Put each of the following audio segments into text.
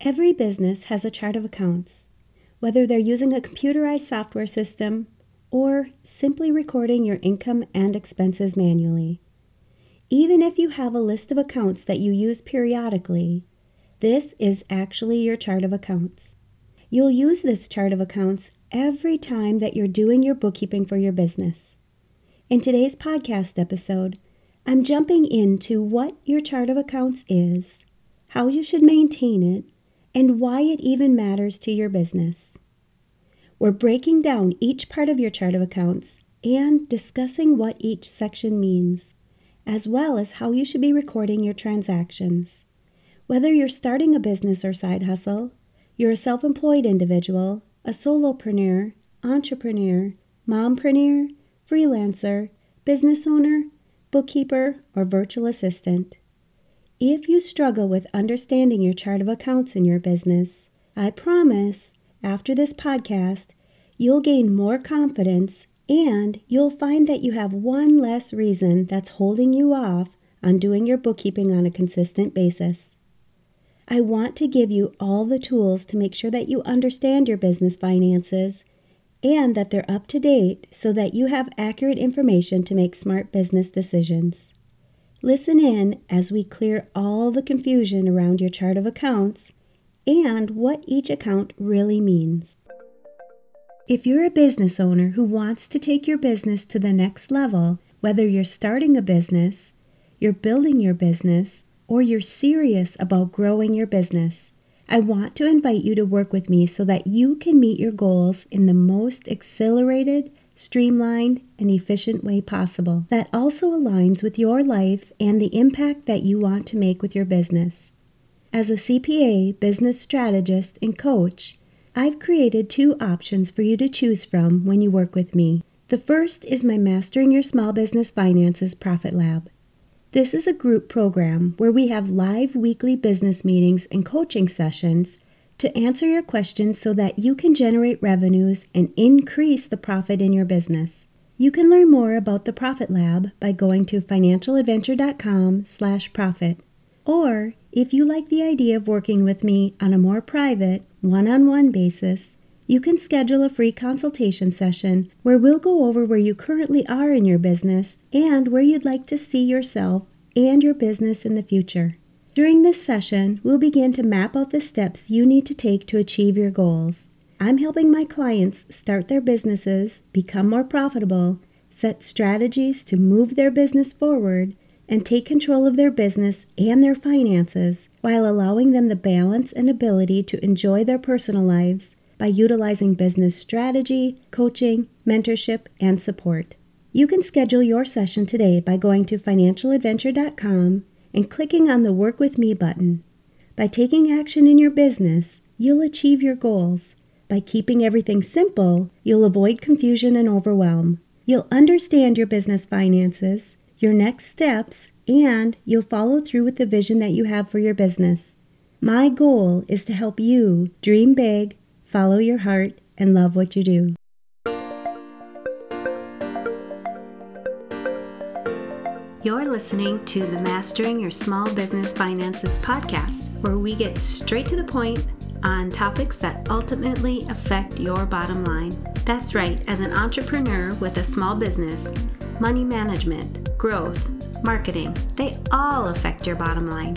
Every business has a chart of accounts, whether they're using a computerized software system or simply recording your income and expenses manually. Even if you have a list of accounts that you use periodically, this is actually your chart of accounts. You'll use this chart of accounts every time that you're doing your bookkeeping for your business. In today's podcast episode, I'm jumping into what your chart of accounts is, how you should maintain it, and why it even matters to your business. We're breaking down each part of your chart of accounts and discussing what each section means, as well as how you should be recording your transactions. Whether you're starting a business or side hustle, you're a self employed individual, a solopreneur, entrepreneur, mompreneur, freelancer, business owner, bookkeeper, or virtual assistant. If you struggle with understanding your chart of accounts in your business, I promise after this podcast, you'll gain more confidence and you'll find that you have one less reason that's holding you off on doing your bookkeeping on a consistent basis. I want to give you all the tools to make sure that you understand your business finances and that they're up to date so that you have accurate information to make smart business decisions. Listen in as we clear all the confusion around your chart of accounts and what each account really means. If you're a business owner who wants to take your business to the next level, whether you're starting a business, you're building your business, or you're serious about growing your business, I want to invite you to work with me so that you can meet your goals in the most accelerated, streamlined, and efficient way possible that also aligns with your life and the impact that you want to make with your business. As a CPA, business strategist, and coach, I've created two options for you to choose from when you work with me. The first is my Mastering Your Small Business Finances Profit Lab. This is a group program where we have live weekly business meetings and coaching sessions to answer your questions so that you can generate revenues and increase the profit in your business. You can learn more about the Profit Lab by going to financialadventure.com/profit. Or, if you like the idea of working with me on a more private, one-on-one basis, you can schedule a free consultation session where we'll go over where you currently are in your business and where you'd like to see yourself and your business in the future. During this session, we'll begin to map out the steps you need to take to achieve your goals. I'm helping my clients start their businesses, become more profitable, set strategies to move their business forward, and take control of their business and their finances while allowing them the balance and ability to enjoy their personal lives by utilizing business strategy, coaching, mentorship, and support. You can schedule your session today by going to financialadventure.com and clicking on the Work With Me button. By taking action in your business, you'll achieve your goals. By keeping everything simple, you'll avoid confusion and overwhelm. You'll understand your business finances, your next steps, and you'll follow through with the vision that you have for your business. My goal is to help you dream big, follow your heart, and love what you do. You're listening to the Mastering Your Small Business Finances podcast, where we get straight to the point on topics that ultimately affect your bottom line. That's right, as an entrepreneur with a small business, money management, growth, marketing, they all affect your bottom line.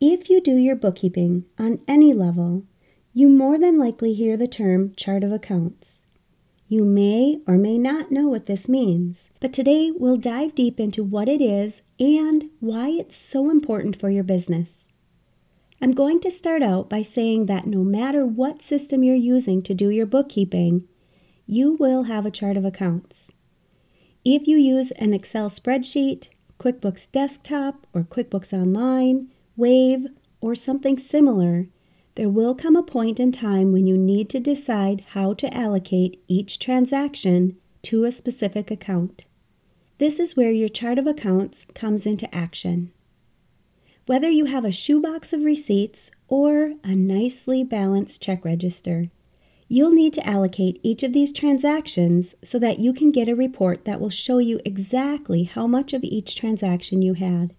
If you do your bookkeeping on any level, you more than likely hear the term chart of accounts. You may or may not know what this means, but today we'll dive deep into what it is and why it's so important for your business. I'm going to start out by saying that no matter what system you're using to do your bookkeeping, you will have a chart of accounts. If you use an Excel spreadsheet, QuickBooks Desktop, or QuickBooks Online, Wave, or something similar, there will come a point in time when you need to decide how to allocate each transaction to a specific account. This is where your chart of accounts comes into action. Whether you have a shoebox of receipts or a nicely balanced check register, you'll need to allocate each of these transactions so that you can get a report that will show you exactly how much of each transaction you had.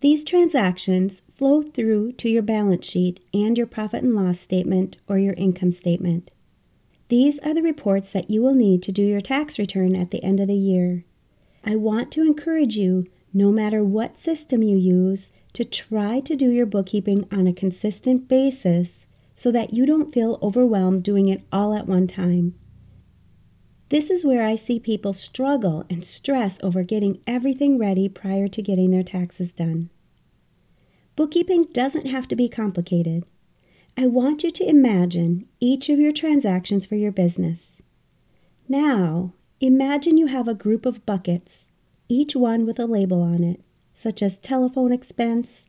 These transactions flow through to your balance sheet and your profit and loss statement or your income statement. These are the reports that you will need to do your tax return at the end of the year. I want to encourage you, no matter what system you use, to try to do your bookkeeping on a consistent basis so that you don't feel overwhelmed doing it all at one time. This is where I see people struggle and stress over getting everything ready prior to getting their taxes done. Bookkeeping doesn't have to be complicated. I want you to imagine each of your transactions for your business. Now, imagine you have a group of buckets, each one with a label on it, such as telephone expense,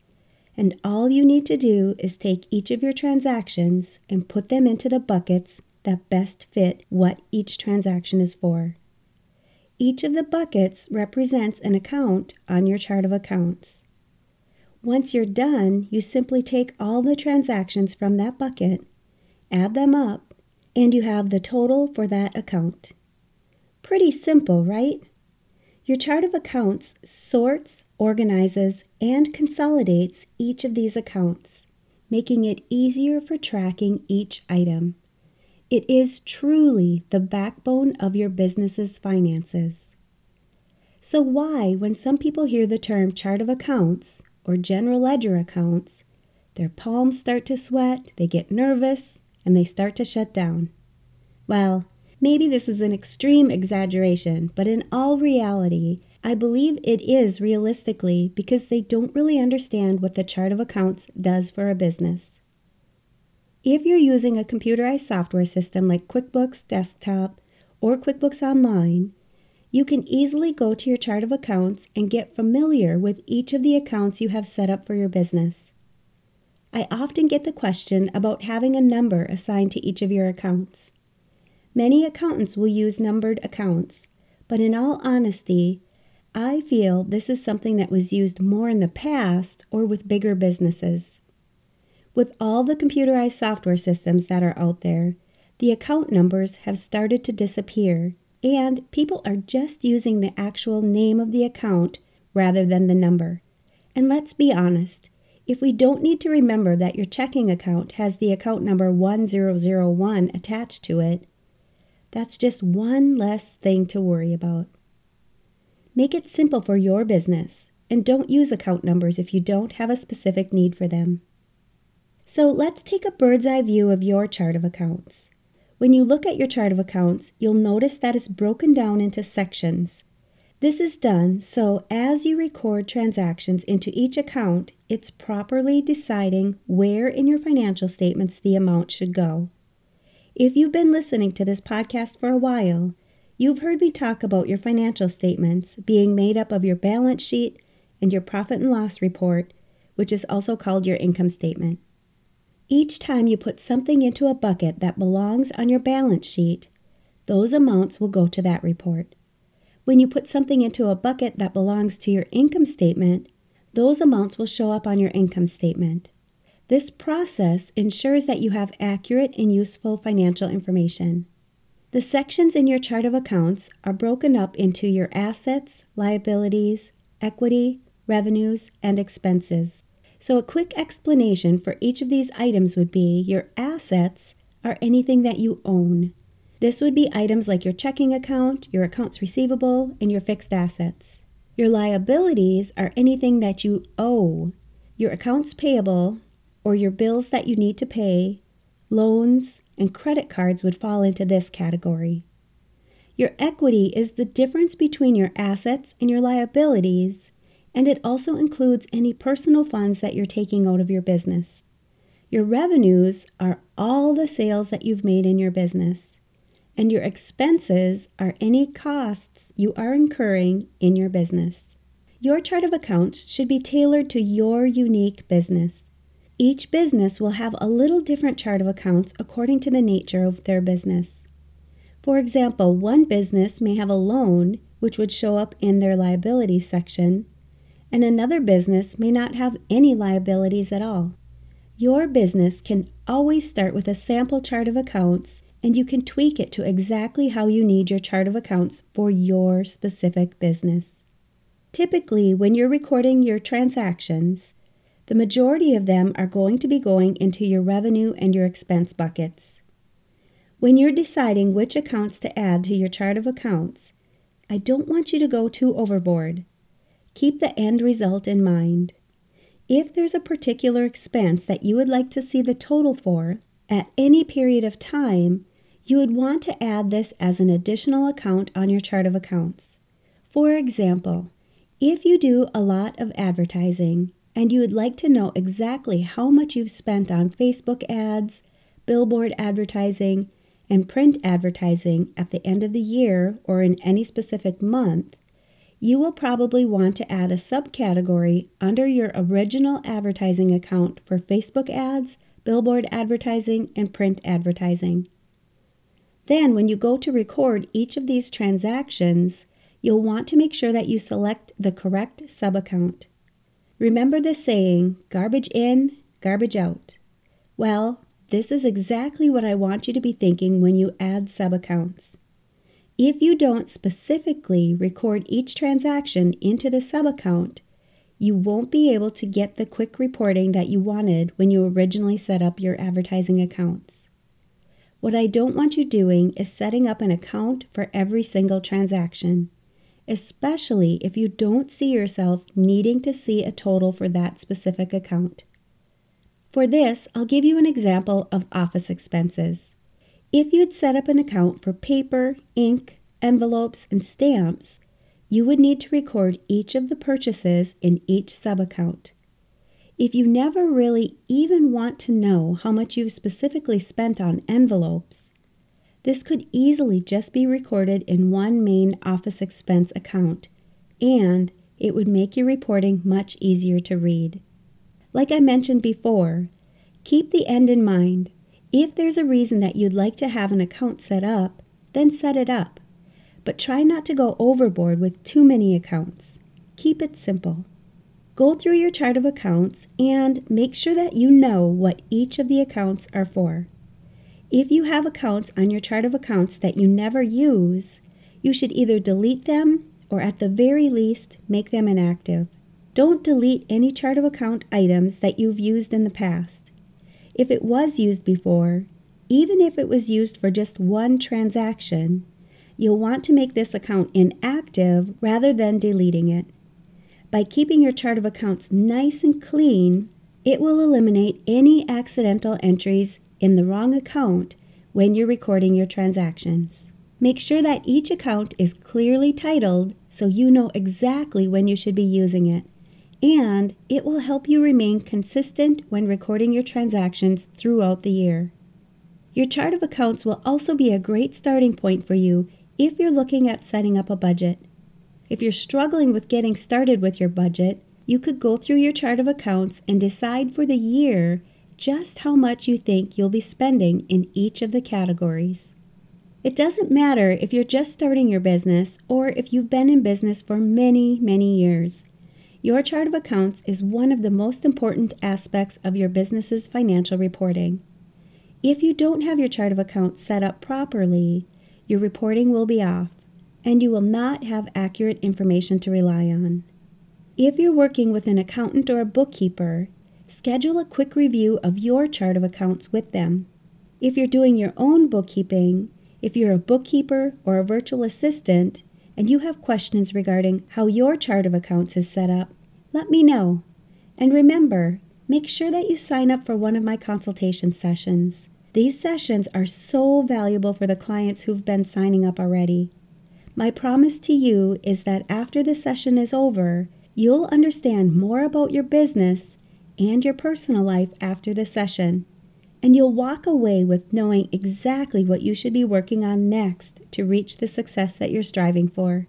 and all you need to do is take each of your transactions and put them into the buckets that best fit what each transaction is for. Each of the buckets represents an account on your chart of accounts. Once you're done, you simply take all the transactions from that bucket, add them up, and you have the total for that account. Pretty simple, right? Your chart of accounts sorts, organizes, and consolidates each of these accounts, making it easier for tracking each item. It is truly the backbone of your business's finances. So, why, when some people hear the term chart of accounts or general ledger accounts, their palms start to sweat, they get nervous, and they start to shut down? Well, maybe this is an extreme exaggeration, but in all reality, I believe it is realistically because they don't really understand what the chart of accounts does for a business. If you're using a computerized software system like QuickBooks Desktop or QuickBooks Online, you can easily go to your chart of accounts and get familiar with each of the accounts you have set up for your business. I often get the question about having a number assigned to each of your accounts. Many accountants will use numbered accounts, but in all honesty, I feel this is something that was used more in the past or with bigger businesses. With all the computerized software systems that are out there, the account numbers have started to disappear, and people are just using the actual name of the account rather than the number. And let's be honest, if we don't need to remember that your checking account has the account number 1001 attached to it, that's just one less thing to worry about. Make it simple for your business and don't use account numbers if you don't have a specific need for them. So let's take a bird's eye view of your chart of accounts. When you look at your chart of accounts, you'll notice that it's broken down into sections. This is done so as you record transactions into each account, it's properly deciding where in your financial statements the amount should go. If you've been listening to this podcast for a while, you've heard me talk about your financial statements being made up of your balance sheet and your profit and loss report, which is also called your income statement. Each time you put something into a bucket that belongs on your balance sheet, those amounts will go to that report. When you put something into a bucket that belongs to your income statement, those amounts will show up on your income statement. This process ensures that you have accurate and useful financial information. The sections in your chart of accounts are broken up into your assets, liabilities, equity, revenues, and expenses. So, a quick explanation for each of these items would be your assets are anything that you own. This would be items like your checking account, your accounts receivable, and your fixed assets. Your liabilities are anything that you owe, your accounts payable, or your bills that you need to pay, loans, and credit cards would fall into this category. Your equity is the difference between your assets and your liabilities, and it also includes any personal funds that you're taking out of your business. Your revenues are all the sales that you've made in your business, and your expenses are any costs you are incurring in your business. Your chart of accounts should be tailored to your unique business. Each business will have a little different chart of accounts according to the nature of their business. For example, one business may have a loan, which would show up in their liabilities section, and another business may not have any liabilities at all. Your business can always start with a sample chart of accounts and you can tweak it to exactly how you need your chart of accounts for your specific business. Typically, when you're recording your transactions, the majority of them are going to be going into your revenue and your expense buckets. When you're deciding which accounts to add to your chart of accounts, I don't want you to go too overboard. Keep the end result in mind. If there's a particular expense that you would like to see the total for at any period of time, you would want to add this as an additional account on your chart of accounts. For example, if you do a lot of advertising and you would like to know exactly how much you've spent on Facebook ads, billboard advertising, and print advertising at the end of the year or in any specific month, you will probably want to add a subcategory under your original advertising account for Facebook ads, billboard advertising, and print advertising. Then, when you go to record each of these transactions, you'll want to make sure that you select the correct subaccount. Remember the saying, garbage in, garbage out. Well, this is exactly what I want you to be thinking when you add subaccounts. If you don't specifically record each transaction into the subaccount, you won't be able to get the quick reporting that you wanted when you originally set up your advertising accounts. What I don't want you doing is setting up an account for every single transaction, especially if you don't see yourself needing to see a total for that specific account. For this, I'll give you an example of office expenses. If you'd set up an account for paper, ink, envelopes, and stamps, you would need to record each of the purchases in each subaccount. If you never really even want to know how much you've specifically spent on envelopes, this could easily just be recorded in one main office expense account, and it would make your reporting much easier to read. Like I mentioned before, keep the end in mind if there's a reason that you'd like to have an account set up, then set it up. But try not to go overboard with too many accounts. Keep it simple. Go through your chart of accounts and make sure that you know what each of the accounts are for. If you have accounts on your chart of accounts that you never use, you should either delete them or at the very least make them inactive. Don't delete any chart of account items that you've used in the past. If it was used before, even if it was used for just one transaction, you'll want to make this account inactive rather than deleting it. By keeping your chart of accounts nice and clean, it will eliminate any accidental entries in the wrong account when you're recording your transactions. Make sure that each account is clearly titled so you know exactly when you should be using it and it will help you remain consistent when recording your transactions throughout the year. Your chart of accounts will also be a great starting point for you if you're looking at setting up a budget. If you're struggling with getting started with your budget, you could go through your chart of accounts and decide for the year just how much you think you'll be spending in each of the categories. It doesn't matter if you're just starting your business or if you've been in business for many, many years. Your chart of accounts is one of the most important aspects of your business's financial reporting. If you don't have your chart of accounts set up properly, your reporting will be off and you will not have accurate information to rely on. If you're working with an accountant or a bookkeeper, schedule a quick review of your chart of accounts with them. If you're doing your own bookkeeping, if you're a bookkeeper or a virtual assistant, and you have questions regarding how your chart of accounts is set up, let me know. And remember, make sure that you sign up for one of my consultation sessions. These sessions are so valuable for the clients who've been signing up already. My promise to you is that after the session is over, you'll understand more about your business and your personal life after the session, and you'll walk away with knowing exactly what you should be working on next to reach the success that you're striving for.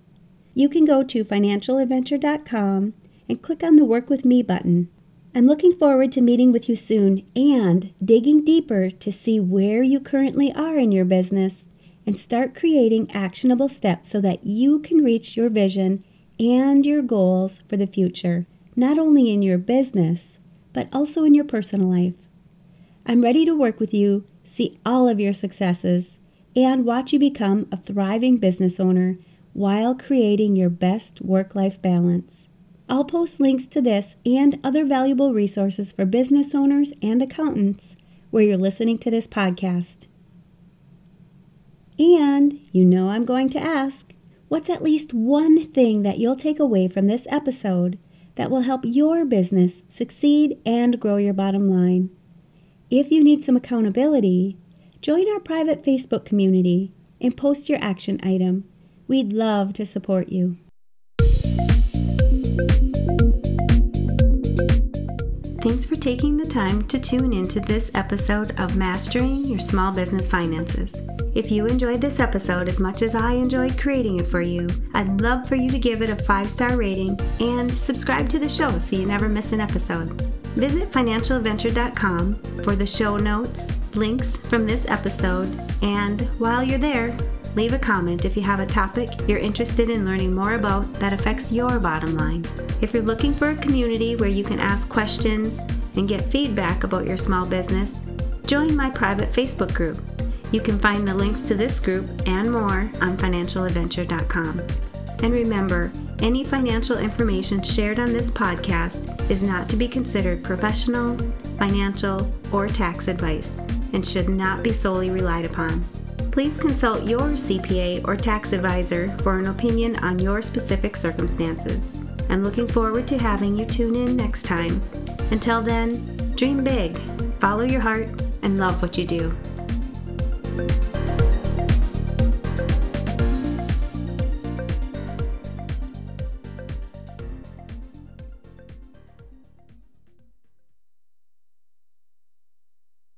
You can go to financialadventure.com and click on the Work with Me button. I'm looking forward to meeting with you soon and digging deeper to see where you currently are in your business and start creating actionable steps so that you can reach your vision and your goals for the future, not only in your business, but also in your personal life. I'm ready to work with you, see all of your successes, and watch you become a thriving business owner while creating your best work life balance. I'll post links to this and other valuable resources for business owners and accountants where you're listening to this podcast. And you know I'm going to ask what's at least one thing that you'll take away from this episode that will help your business succeed and grow your bottom line? If you need some accountability, join our private Facebook community and post your action item. We'd love to support you. Thanks for taking the time to tune into this episode of Mastering Your Small Business Finances. If you enjoyed this episode as much as I enjoyed creating it for you, I'd love for you to give it a five star rating and subscribe to the show so you never miss an episode. Visit financialadventure.com for the show notes, links from this episode, and while you're there, leave a comment if you have a topic you're interested in learning more about that affects your bottom line. If you're looking for a community where you can ask questions and get feedback about your small business, join my private Facebook group. You can find the links to this group and more on financialadventure.com. And remember, any financial information shared on this podcast is not to be considered professional, financial, or tax advice and should not be solely relied upon please consult your CPA or tax advisor for an opinion on your specific circumstances. I'm looking forward to having you tune in next time. Until then, dream big, follow your heart, and love what you do.